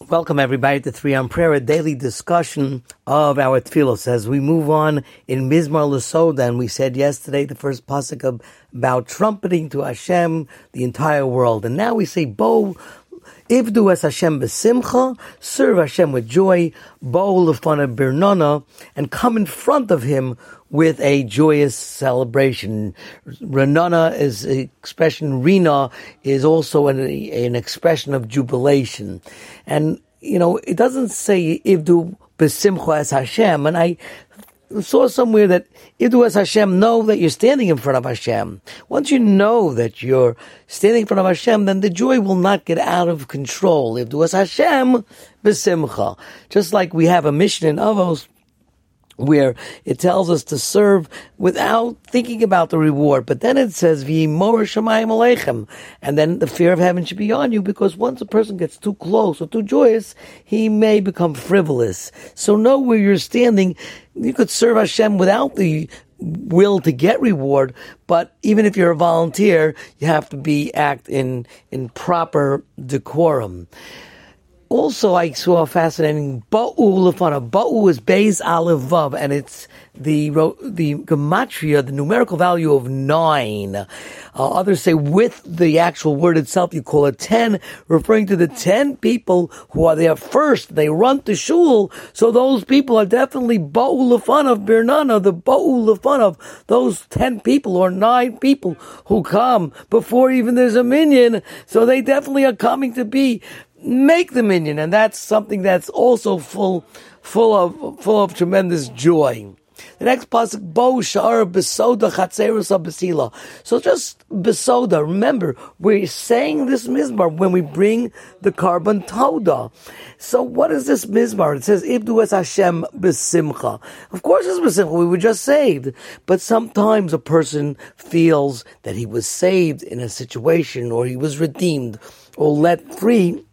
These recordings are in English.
Welcome everybody to Three on Prayer, a daily discussion of our tefillos. As we move on in Mizmar Lasoda, and we said yesterday the first pasuk about trumpeting to Hashem the entire world, and now we say Bo Ivdu es Hashem besimcha, serve Hashem with joy, Bo lefana birnana, and come in front of Him with a joyous celebration. Renana is an expression, Rina is also an, an expression of jubilation. And, you know, it doesn't say Ivdu besimcha as Hashem, and I saw somewhere that Idu as Hashem, know that you're standing in front of Hashem. Once you know that you're standing in front of Hashem, then the joy will not get out of control. Idu as Hashem, besimcha. Just like we have a mission in Avos, where it tells us to serve without thinking about the reward. But then it says, aleichem. And then the fear of heaven should be on you because once a person gets too close or too joyous, he may become frivolous. So know where you're standing. You could serve Hashem without the will to get reward, but even if you're a volunteer, you have to be act in, in proper decorum. Also, I saw a fascinating Ba'u Lefana. Ba'u is Beis Aleph Vav, and it's the the gematria, the numerical value of nine. Uh, others say with the actual word itself, you call it ten, referring to the ten people who are there first. They run to shul, so those people are definitely Ba'u Lefanav Birnana, the Ba'u Lefanav, those ten people or nine people who come before even there's a minyan. So they definitely are coming to be make the minyan, and that's something that's also full, full of, full of tremendous joy. The next pasuk, Bo Shar Besoda Chatzeros Besila. So just Besoda. Remember, we're saying this mizmar when we bring the korban toda. So what is this mizmar? It says Ibdu es Hashem besimcha. Of course, it's besimcha. We were just saved, but sometimes a person feels that he was saved in a situation, or he was redeemed, or let free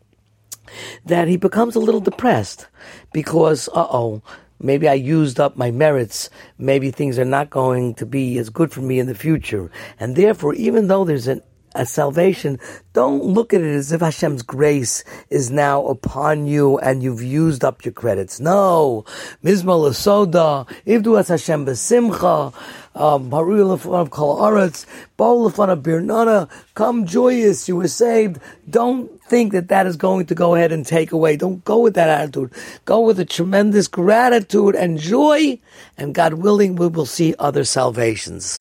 that he becomes a little depressed because, uh oh, maybe I used up my merits. Maybe things are not going to be as good for me in the future. And therefore, even though there's an a salvation, don't look at it as if Hashem's grace is now upon you and you've used up your credits. No. Mizmal Soda, Ivdu as Hashem besimcha, um, Haru of Kol Aretz, Birnana, come joyous, you were saved. Don't think that that is going to go ahead and take away. Don't go with that attitude. Go with a tremendous gratitude and joy, and God willing, we will see other salvations.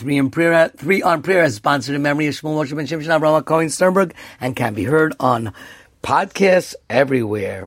Three on prayer, three on prayer is sponsored in memory of Shmuel Moshe Ben Shimshon Avraham Cohen Sternberg and can be heard on podcasts everywhere.